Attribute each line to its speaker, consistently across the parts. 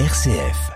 Speaker 1: RCF.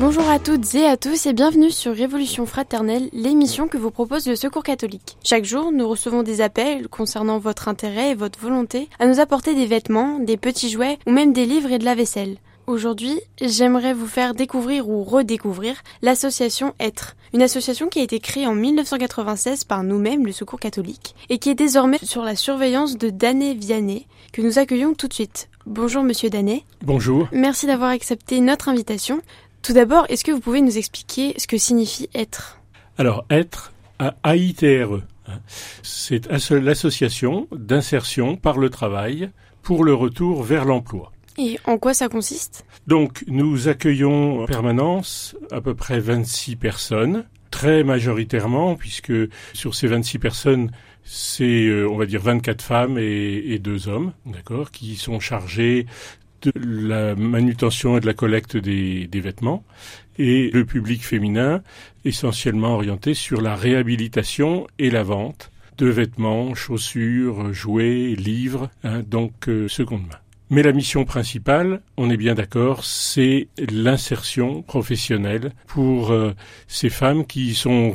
Speaker 2: Bonjour à toutes et à tous et bienvenue sur Révolution Fraternelle, l'émission que vous propose le Secours catholique. Chaque jour, nous recevons des appels concernant votre intérêt et votre volonté à nous apporter des vêtements, des petits jouets ou même des livres et de la vaisselle. Aujourd'hui, j'aimerais vous faire découvrir ou redécouvrir l'association Être, une association qui a été créée en 1996 par nous-mêmes, le Secours catholique, et qui est désormais sur la surveillance de Danet Vianney, que nous accueillons tout de suite. Bonjour Monsieur Danet.
Speaker 3: Bonjour.
Speaker 2: Merci d'avoir accepté notre invitation. Tout d'abord, est-ce que vous pouvez nous expliquer ce que signifie être?
Speaker 3: Alors, être à AITRE, c'est l'association d'insertion par le travail pour le retour vers l'emploi.
Speaker 2: Et en quoi ça consiste?
Speaker 3: Donc, nous accueillons en permanence à peu près 26 personnes, très majoritairement, puisque sur ces 26 personnes, c'est, euh, on va dire, 24 femmes et, deux hommes, d'accord, qui sont chargés de la manutention et de la collecte des, des, vêtements, et le public féminin essentiellement orienté sur la réhabilitation et la vente de vêtements, chaussures, jouets, livres, hein, donc euh, seconde main. Mais la mission principale, on est bien d'accord, c'est l'insertion professionnelle pour euh, ces femmes qui sont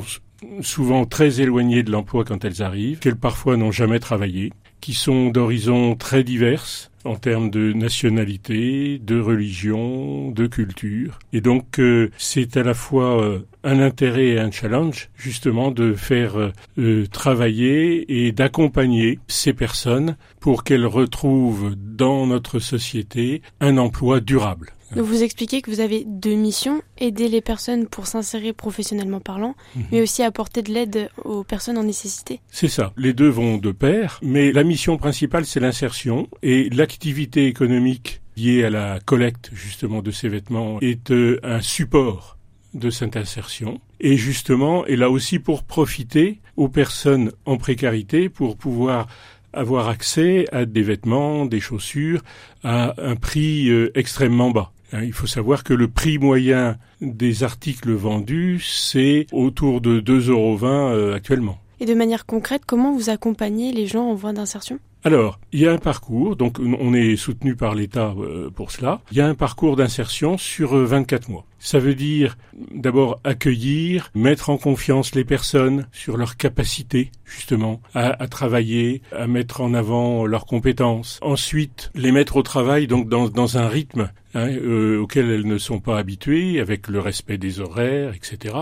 Speaker 3: souvent très éloignées de l'emploi quand elles arrivent, qu'elles parfois n'ont jamais travaillé, qui sont d'horizons très diverses en termes de nationalité, de religion, de culture. Et donc euh, c'est à la fois euh, un intérêt et un challenge justement de faire euh, travailler et d'accompagner ces personnes pour qu'elles retrouvent dans notre société un emploi durable.
Speaker 2: Vous expliquez que vous avez deux missions, aider les personnes pour s'insérer professionnellement parlant, mmh. mais aussi apporter de l'aide aux personnes en nécessité.
Speaker 3: C'est ça, les deux vont de pair, mais la mission principale c'est l'insertion et l'activité économique liée à la collecte justement de ces vêtements est euh, un support de cette insertion et justement est là aussi pour profiter aux personnes en précarité pour pouvoir avoir accès à des vêtements, des chaussures à un prix euh, extrêmement bas. Hein, il faut savoir que le prix moyen des articles vendus, c'est autour de 2,20 euros euh, actuellement.
Speaker 2: De manière concrète, comment vous accompagnez les gens en voie d'insertion?
Speaker 3: Alors, il y a un parcours, donc on est soutenu par l'État euh, pour cela. Il y a un parcours d'insertion sur 24 euh, mois. Ça veut dire d'abord accueillir, mettre en confiance les personnes sur leur capacité justement à, travailler, à mettre en avant leurs compétences. Ensuite, les mettre au travail donc dans, dans un rythme hein, euh, auquel elles ne sont pas habituées, avec le respect des horaires, etc.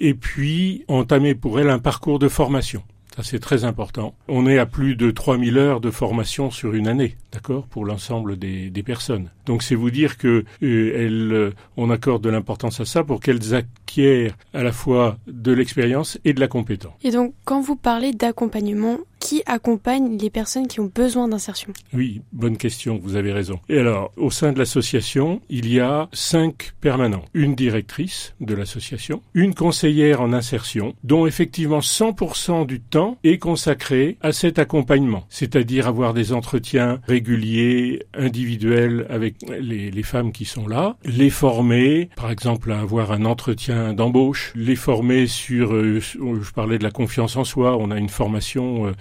Speaker 3: Et puis entamer pour elles un parcours de formation. Ça, c'est très important. On est à plus de 3000 heures de formation sur une année, d'accord, pour l'ensemble des, personnes. Donc, c'est vous dire que euh, elles, euh, on accorde de l'importance à ça pour qu'elles acquièrent à la fois de l'expérience et de la compétence.
Speaker 2: Et donc, quand vous parlez d'accompagnement, qui accompagne les personnes qui ont besoin d'insertion
Speaker 3: Oui, bonne question, vous avez raison. Et alors, au sein de l'association, il y a cinq permanents. Une directrice de l'association, une conseillère en insertion, dont effectivement 100% du temps est consacré à cet accompagnement, c'est-à-dire avoir des entretiens réguliers, individuels avec les, femmes qui sont là, les former, par exemple à avoir un entretien d'embauche, les former sur, euh, je parlais de la confiance en soi, on a une formation euh,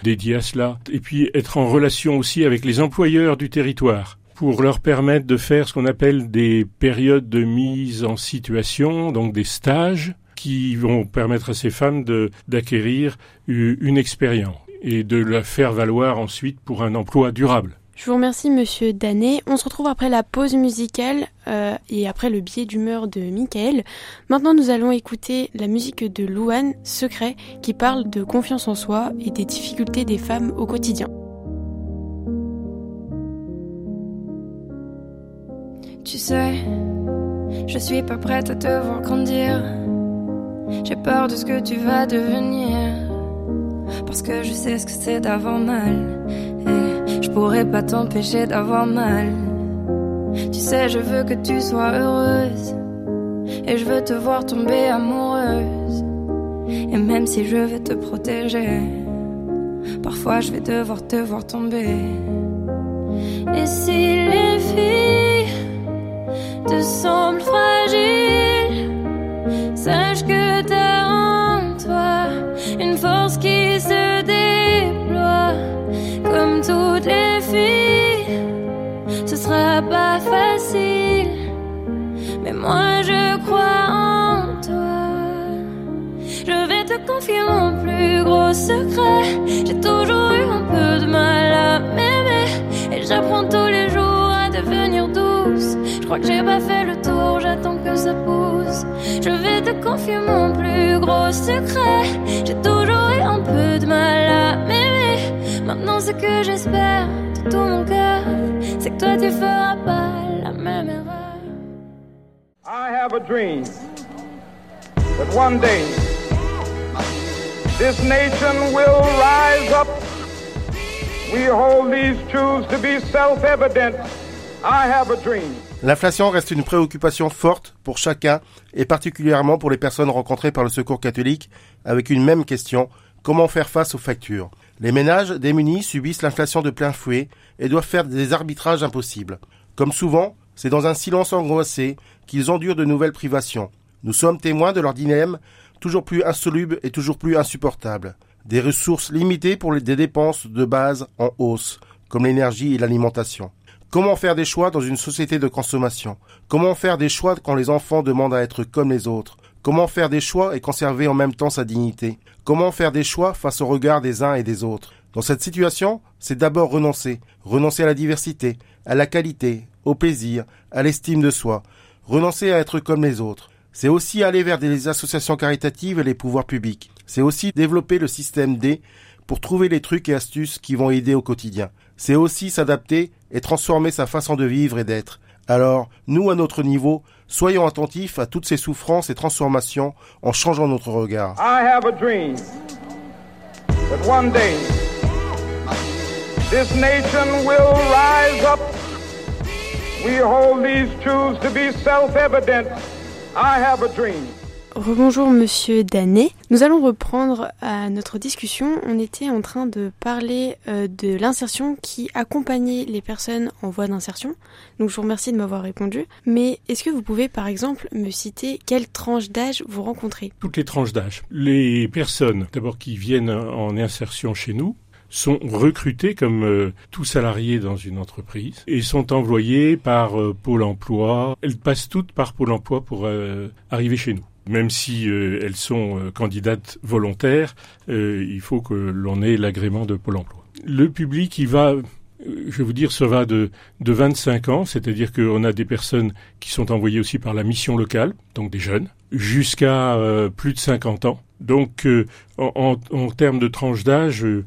Speaker 3: Et puis être en relation aussi avec les employeurs du territoire pour leur permettre de faire ce qu'on appelle des périodes de mise en situation, donc des stages qui vont permettre à ces femmes d'acquérir une expérience et de la faire valoir ensuite pour un emploi durable.
Speaker 2: Je vous remercie, monsieur Danet. On se retrouve après la pause musicale euh, et après le biais d'humeur de Michael. Maintenant, nous allons écouter la musique de Louane, Secret, qui parle de confiance en soi et des difficultés des femmes au quotidien.
Speaker 4: Tu sais, je suis pas prête à te voir grandir. J'ai peur de ce que tu vas devenir. Parce que je sais ce que c'est d'avoir mal. Je pourrais pas t'empêcher d'avoir mal. Tu sais, je veux que tu sois heureuse. Et je veux te voir tomber amoureuse. Et même si je veux te protéger, parfois je vais devoir te voir tomber. Et si les filles te semblent fragiles, Confier mon plus gros secret. J'ai toujours eu un peu de mal à m'aimer. Et j'apprends tous les jours à devenir douce. Je crois que j'ai pas fait le tour, j'attends que ça pousse. Je vais te confier mon plus gros secret. J'ai toujours eu un peu de mal à m'aimer. Maintenant, ce que j'espère de tout mon cœur, c'est que toi tu feras pas la même erreur.
Speaker 5: I have a dream that one day this nation will rise up. We hold these truths to be self evident. I have a dream.
Speaker 1: L'inflation reste une préoccupation forte pour chacun et particulièrement pour les personnes rencontrées par le Secours catholique avec une même question, comment faire face aux factures? Les ménages démunis subissent l'inflation de plein fouet et doivent faire des arbitrages impossibles. Comme souvent, c'est dans un silence angoissé qu'ils endurent de nouvelles privations. Nous sommes témoins de leur dilemme toujours plus insoluble et toujours plus insupportable. Des ressources limitées pour des dépenses de base en hausse, comme l'énergie et l'alimentation. Comment faire des choix dans une société de consommation? Comment faire des choix quand les enfants demandent à être comme les autres? Comment faire des choix et conserver en même temps sa dignité? Comment faire des choix face au regard des uns et des autres? Dans cette situation, c'est d'abord renoncer. Renoncer à la diversité, à la qualité, au plaisir, à l'estime de soi. Renoncer à être comme les autres. C'est aussi aller vers des associations caritatives et les pouvoirs publics. C'est aussi développer le système D pour trouver les trucs et astuces qui vont aider au quotidien. C'est aussi s'adapter et transformer sa façon de vivre et d'être. Alors, nous, à notre niveau, soyons attentifs à toutes ces souffrances et transformations en changeant notre regard.
Speaker 5: I have a dream that one day this nation will rise up. We hold these truths to be self evident. I have a dream.
Speaker 2: Rebonjour Monsieur Danet. Nous allons reprendre à notre discussion. On était en train de parler euh, de l'insertion qui accompagnait les personnes en voie d'insertion. Donc je vous remercie de m'avoir répondu. Mais est-ce que vous pouvez par exemple me citer quelle tranche d'âge vous rencontrez?
Speaker 3: Toutes les tranches d'âge. Les personnes, d'abord qui viennent en insertion chez nous, sont recrutées comme euh, tout salarié dans une entreprise et sont envoyées par euh, Pôle Emploi. Elles passent toutes par Pôle Emploi pour euh, arriver chez nous. Même si euh, elles sont euh, candidates volontaires, euh, il faut que l'on ait l'agrément de Pôle Emploi. Le public, il va, je vais vous dire, ça va de, de 25 ans, c'est-à-dire qu'on a des personnes qui sont envoyées aussi par la mission locale, donc des jeunes, jusqu'à euh, plus de 50 ans. Donc, euh, en, en, en termes de tranche d'âge, euh,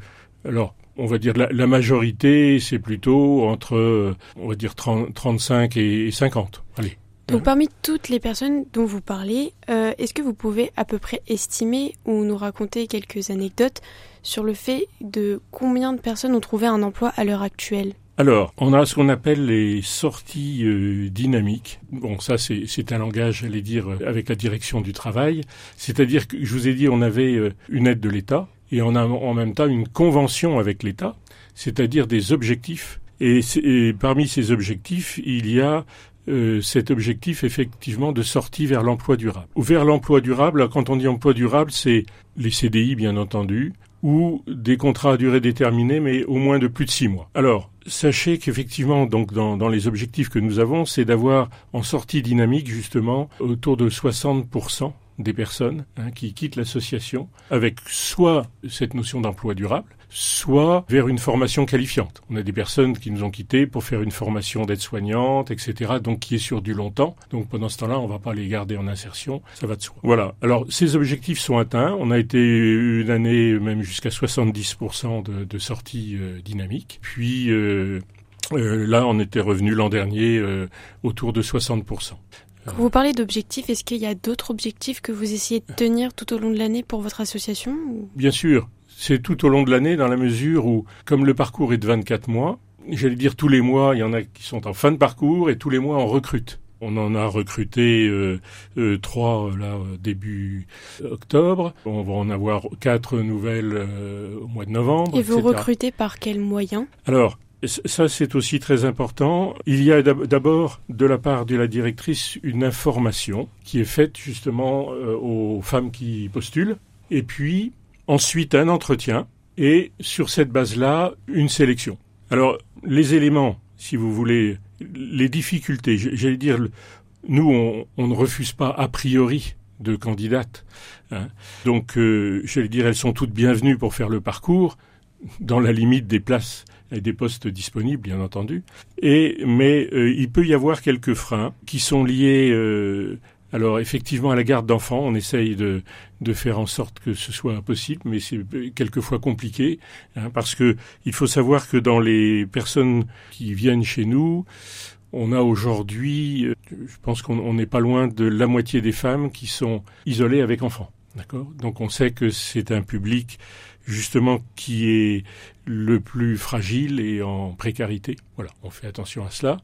Speaker 3: alors, on va dire la, la majorité, c'est plutôt entre, euh, on va dire 30, 35 et, et 50. Allez.
Speaker 2: Donc parmi toutes les personnes dont vous parlez, euh, est-ce que vous pouvez à peu près estimer ou nous raconter quelques anecdotes sur le fait de combien de personnes ont trouvé un emploi à l'heure actuelle?
Speaker 3: Alors, on a ce qu'on appelle les sorties euh, dynamiques. Bon, ça, c'est un langage, j'allais dire, avec la direction du travail. C'est-à-dire que, je vous ai dit, on avait euh, une aide de l'État et on a en même temps une convention avec l'État, c'est-à-dire des objectifs. Et, parmi ces objectifs, il y a euh, cet objectif effectivement de sortie vers l'emploi durable. Ou vers l'emploi durable, quand on dit emploi durable, c'est les CDI bien entendu, ou des contrats à durée déterminée, mais au moins de plus de six mois. Alors, sachez qu'effectivement, donc dans, dans les objectifs que nous avons, c'est d'avoir en sortie dynamique justement autour de 60% des personnes hein, qui quittent l'association avec soit cette notion d'emploi durable, soit vers une formation qualifiante. On a des personnes qui nous ont quittés pour faire une formation d'aide-soignante, etc., donc qui est sur du longtemps. Donc pendant ce temps-là, on va pas les garder en insertion, ça va de soi. Voilà. Alors ces objectifs sont atteints. On a été une année même jusqu'à 70% de, de sorties euh, dynamiques. Puis euh, euh, là, on était revenu l'an dernier euh, autour de 60%.
Speaker 2: Quand vous parlez d'objectifs, est-ce qu'il y a d'autres objectifs que vous essayez de tenir tout au long de l'année pour votre association ou-
Speaker 3: Bien sûr, c'est tout au long de l'année dans la mesure où, comme le parcours est de 24 mois, j'allais dire tous les mois, il y en a qui sont en fin de parcours et tous les mois on recrute. On en a recruté euh, euh, trois là euh, début octobre. On va en avoir quatre nouvelles euh, au mois de novembre.
Speaker 2: Et vous
Speaker 3: etc.
Speaker 2: recrutez par quels moyens?
Speaker 3: Alors, ça c'est aussi très important. Il y a d'ab- d'abord de la part de la directrice une information qui est faite justement euh, aux femmes qui postulent. Et puis ensuite un entretien et sur cette base-là une sélection. Alors les éléments, si vous voulez, les difficultés, j'allais dire, nous, on, ne refuse pas a priori de candidates. Hein. Donc, euh, j'allais dire, elles sont toutes bienvenues pour faire le parcours, dans la limite des places des postes disponibles, bien entendu. Et mais euh, il peut y avoir quelques freins qui sont liés. Euh, alors effectivement à la garde d'enfants, on essaye de, de faire en sorte que ce soit possible, mais c'est quelquefois compliqué hein, parce que il faut savoir que dans les personnes qui viennent chez nous, on a aujourd'hui, euh, je pense qu'on n'est pas loin de la moitié des femmes qui sont isolées avec enfants. D'accord Donc on sait que c'est un public justement qui est le plus fragile et en précarité. Voilà, on fait attention à cela.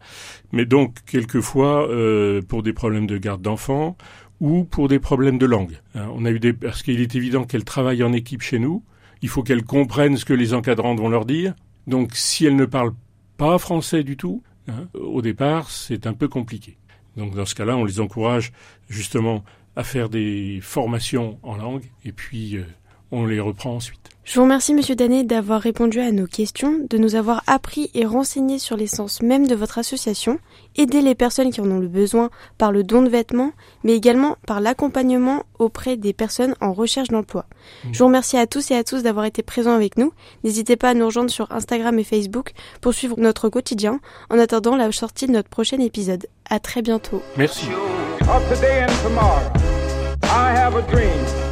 Speaker 3: Mais donc quelquefois euh, pour des problèmes de garde d'enfants ou pour des problèmes de langue. Hein, on a eu des parce qu'il est évident qu'elles travaillent en équipe chez nous. Il faut qu'elles comprennent ce que les encadrantes vont leur dire. Donc si elles ne parlent pas français du tout, Hein, au départ, c'est un peu compliqué. Donc dans ce cas-là, on les encourage justement à faire des formations en langue et puis euh, on les reprend ensuite.
Speaker 2: Je vous remercie, Monsieur Danet, d'avoir répondu à nos questions, de nous avoir appris et renseigné sur l'essence même de votre association, aider les personnes qui en ont le besoin par le don de vêtements, mais également par l'accompagnement auprès des personnes en recherche d'emploi. Mmh. Je vous remercie à tous et à tous d'avoir été présents avec nous. N'hésitez pas à nous rejoindre sur Instagram et Facebook pour suivre notre quotidien en attendant la sortie de notre prochain épisode. À très bientôt.
Speaker 3: Merci.
Speaker 5: I have a dream.